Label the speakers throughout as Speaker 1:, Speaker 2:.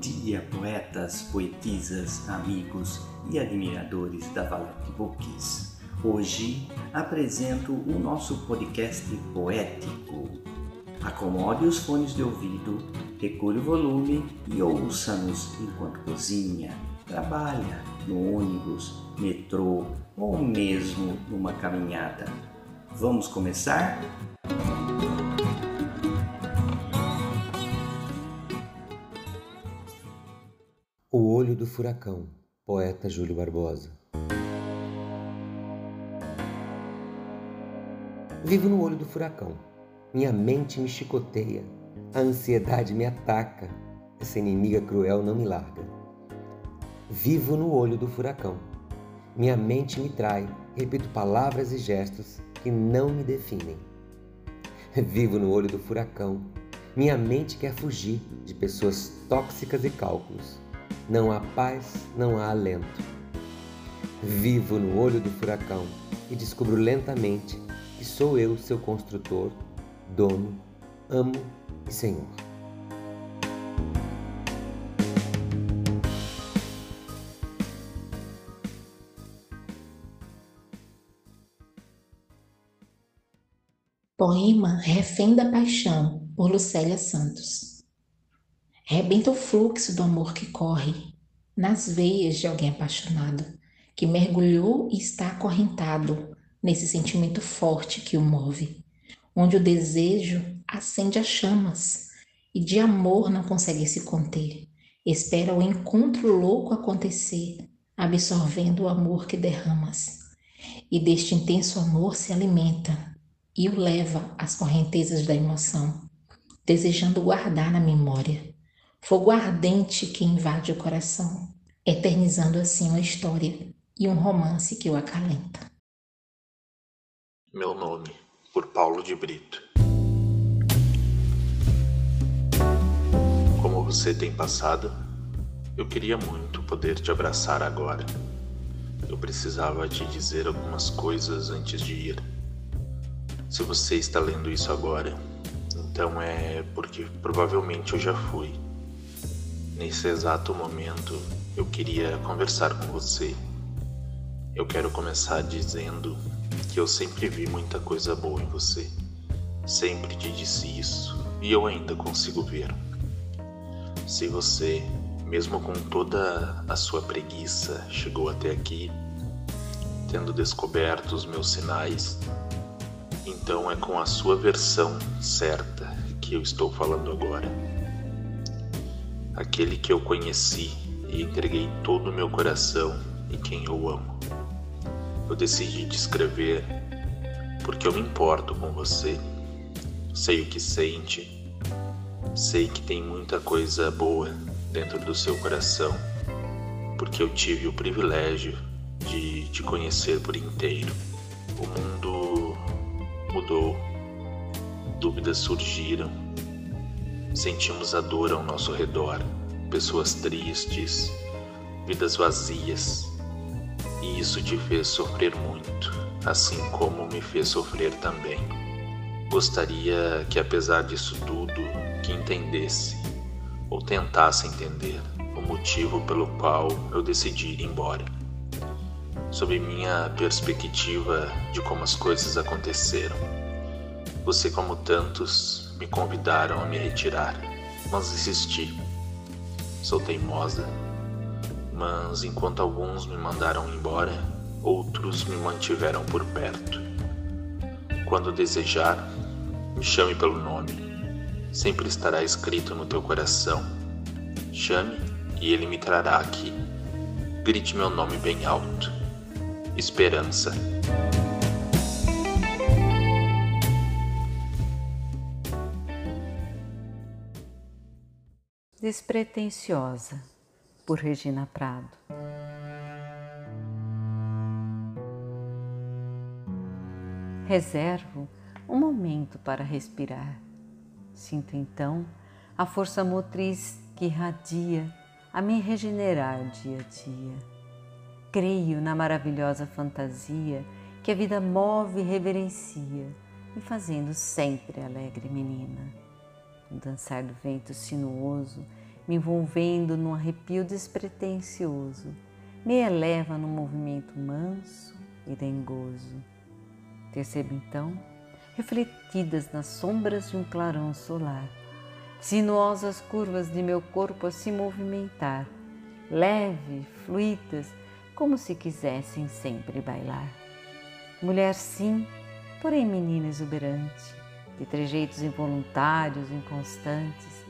Speaker 1: dia, poetas, poetisas, amigos e admiradores da Valete Books. Hoje apresento o nosso podcast poético. Acomode os fones de ouvido, regule o volume e ouça-nos enquanto cozinha, trabalha, no ônibus, metrô ou mesmo numa caminhada. Vamos começar?
Speaker 2: Do Furacão, poeta Júlio Barbosa. Vivo no olho do furacão. Minha mente me chicoteia, a ansiedade me ataca, essa inimiga cruel não me larga. Vivo no olho do furacão. Minha mente me trai, repito palavras e gestos que não me definem. Vivo no olho do furacão. Minha mente quer fugir de pessoas tóxicas e cálculos não há paz, não há alento. Vivo no olho do furacão e descubro lentamente que sou eu seu construtor, dono, amo e senhor.
Speaker 3: Poema Refém da Paixão, por Lucélia Santos. Rebenta o fluxo do amor que corre nas veias de alguém apaixonado, que mergulhou e está acorrentado nesse sentimento forte que o move, onde o desejo acende as chamas e de amor não consegue se conter. Espera o encontro louco acontecer, absorvendo o amor que derramas. E deste intenso amor se alimenta e o leva às correntezas da emoção, desejando guardar na memória fogo ardente que invade o coração, eternizando assim uma história e um romance que o acalenta.
Speaker 4: Meu nome, por Paulo de Brito. Como você tem passado? Eu queria muito poder te abraçar agora. Eu precisava te dizer algumas coisas antes de ir. Se você está lendo isso agora, então é porque provavelmente eu já fui Nesse exato momento, eu queria conversar com você. Eu quero começar dizendo que eu sempre vi muita coisa boa em você. Sempre te disse isso e eu ainda consigo ver. Se você, mesmo com toda a sua preguiça, chegou até aqui, tendo descoberto os meus sinais, então é com a sua versão certa que eu estou falando agora aquele que eu conheci e entreguei todo o meu coração e quem eu amo. Eu decidi te escrever porque eu me importo com você. Sei o que sente, sei que tem muita coisa boa dentro do seu coração, porque eu tive o privilégio de te conhecer por inteiro. O mundo mudou, dúvidas surgiram Sentimos a dor ao nosso redor, pessoas tristes, vidas vazias. E isso te fez sofrer muito, assim como me fez sofrer também. Gostaria que, apesar disso tudo, que entendesse, ou tentasse entender, o motivo pelo qual eu decidi ir embora. Sob minha perspectiva de como as coisas aconteceram, você, como tantos, me convidaram a me retirar, mas insisti. Sou teimosa, mas enquanto alguns me mandaram embora, outros me mantiveram por perto. Quando desejar, me chame pelo nome. Sempre estará escrito no teu coração. Chame e ele me trará aqui. Grite meu nome bem alto. Esperança.
Speaker 5: Despretensiosa, por Regina Prado. Reservo um momento para respirar. Sinto então a força motriz que irradia a me regenerar dia a dia. Creio na maravilhosa fantasia que a vida move e reverencia, me fazendo sempre alegre menina. No dançar do vento sinuoso, me envolvendo num arrepio despretensioso, me eleva num movimento manso e dengoso. Percebo então, refletidas nas sombras de um clarão solar, sinuosas curvas de meu corpo a se movimentar, leve, fluidas, como se quisessem sempre bailar. Mulher sim, porém menina exuberante, de trejeitos involuntários, inconstantes,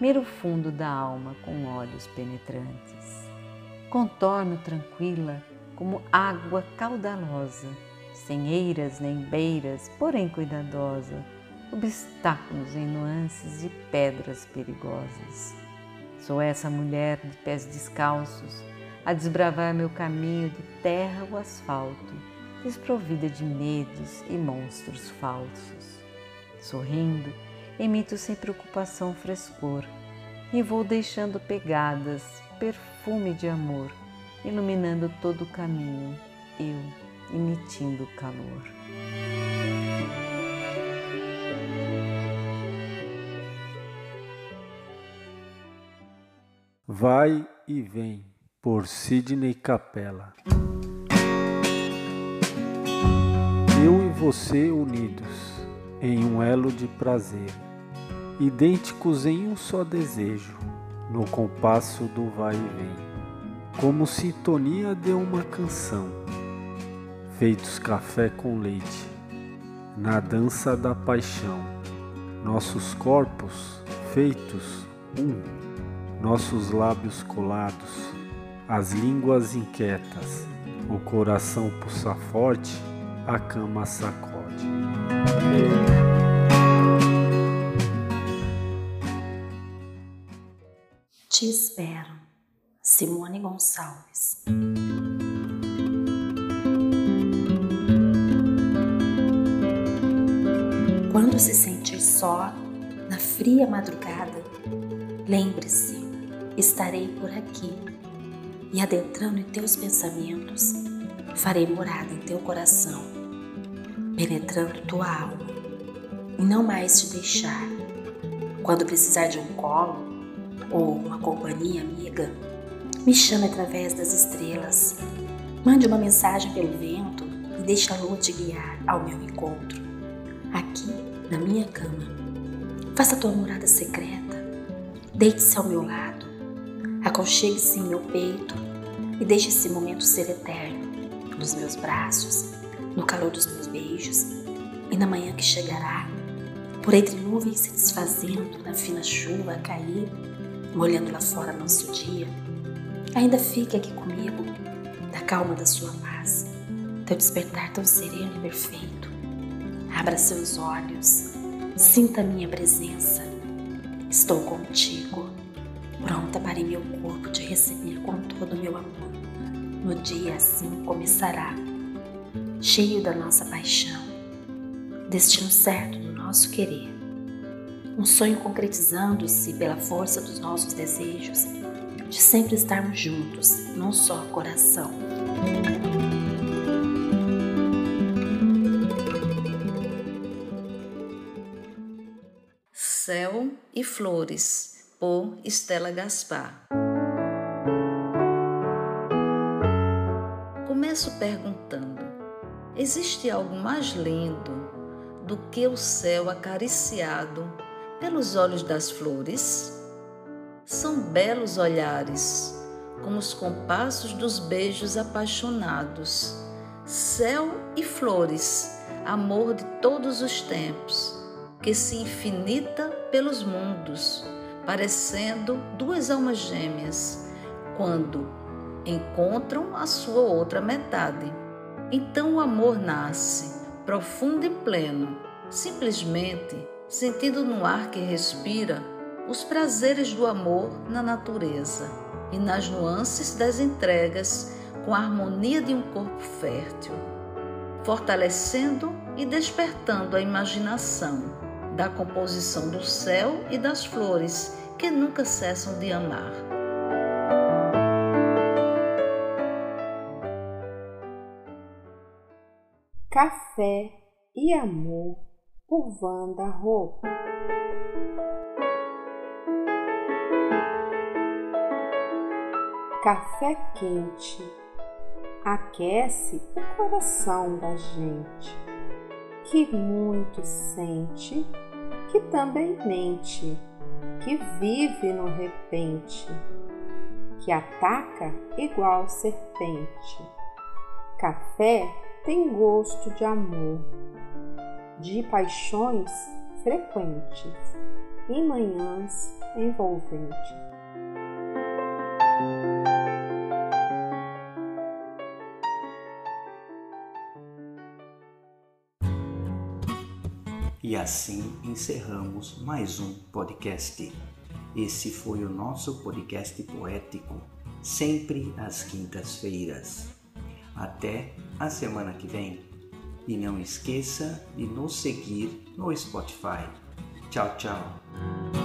Speaker 5: mira o fundo da alma com olhos penetrantes. Contorno tranquila como água caudalosa, sem eiras nem beiras, porém cuidadosa, obstáculos em nuances de pedras perigosas. Sou essa mulher de pés descalços, a desbravar meu caminho de terra ou asfalto, desprovida de medos e monstros falsos. Sorrindo, emito sem preocupação frescor e vou deixando pegadas, perfume de amor, iluminando todo o caminho, eu emitindo calor.
Speaker 6: Vai e vem por Sidney Capella. Eu e você unidos em um elo de prazer, idênticos em um só desejo, no compasso do vai e vem, como sintonia de uma canção, feitos café com leite, na dança da paixão, nossos corpos feitos um, nossos lábios colados as línguas inquietas, o coração pulsa forte, a cama sacode.
Speaker 7: Te espero, Simone Gonçalves. Quando se sentir só, na fria madrugada, lembre-se, estarei por aqui e adentrando em teus pensamentos, farei morada em teu coração, penetrando tua alma e não mais te deixar. Quando precisar de um colo ou uma companhia amiga, me chame através das estrelas. Mande uma mensagem pelo vento e deixe a lua te guiar ao meu encontro, aqui na minha cama. Faça tua morada secreta, deite-se ao meu lado, aconchegue-se em meu peito e deixe esse momento ser eterno nos meus braços, no calor dos meus beijos e na manhã que chegará, por entre nuvens se desfazendo na fina chuva a cair, molhando lá fora nosso dia. Ainda fique aqui comigo, da calma da sua paz, teu despertar tão sereno e perfeito. Abra seus olhos, sinta minha presença. Estou contigo pronta para em meu corpo te receber com todo o meu amor. No dia assim começará, cheio da nossa paixão, destino certo do nosso querer. Um sonho concretizando-se pela força dos nossos desejos, de sempre estarmos juntos, num só coração.
Speaker 8: Céu e flores por Estela Gaspar. Começo perguntando: existe algo mais lindo do que o céu acariciado pelos olhos das flores? São belos olhares, como os compassos dos beijos apaixonados. Céu e flores, amor de todos os tempos, que se infinita pelos mundos parecendo duas almas gêmeas, quando encontram a sua outra metade. Então o amor nasce, profundo e pleno, simplesmente sentindo no ar que respira os prazeres do amor na natureza e nas nuances das entregas com a harmonia de um corpo fértil, fortalecendo e despertando a imaginação da composição do céu e das flores que nunca cessam de amar.
Speaker 9: Café e Amor por Wanda Roupa. café quente aquece o coração da gente, que muito sente, que também mente, que vive no repente, que ataca igual serpente. Café tem gosto de amor, de paixões frequentes e manhãs envolventes.
Speaker 1: E assim encerramos mais um podcast. Esse foi o nosso podcast poético, sempre às quintas-feiras. Até a semana que vem. E não esqueça de nos seguir no Spotify. Tchau, tchau.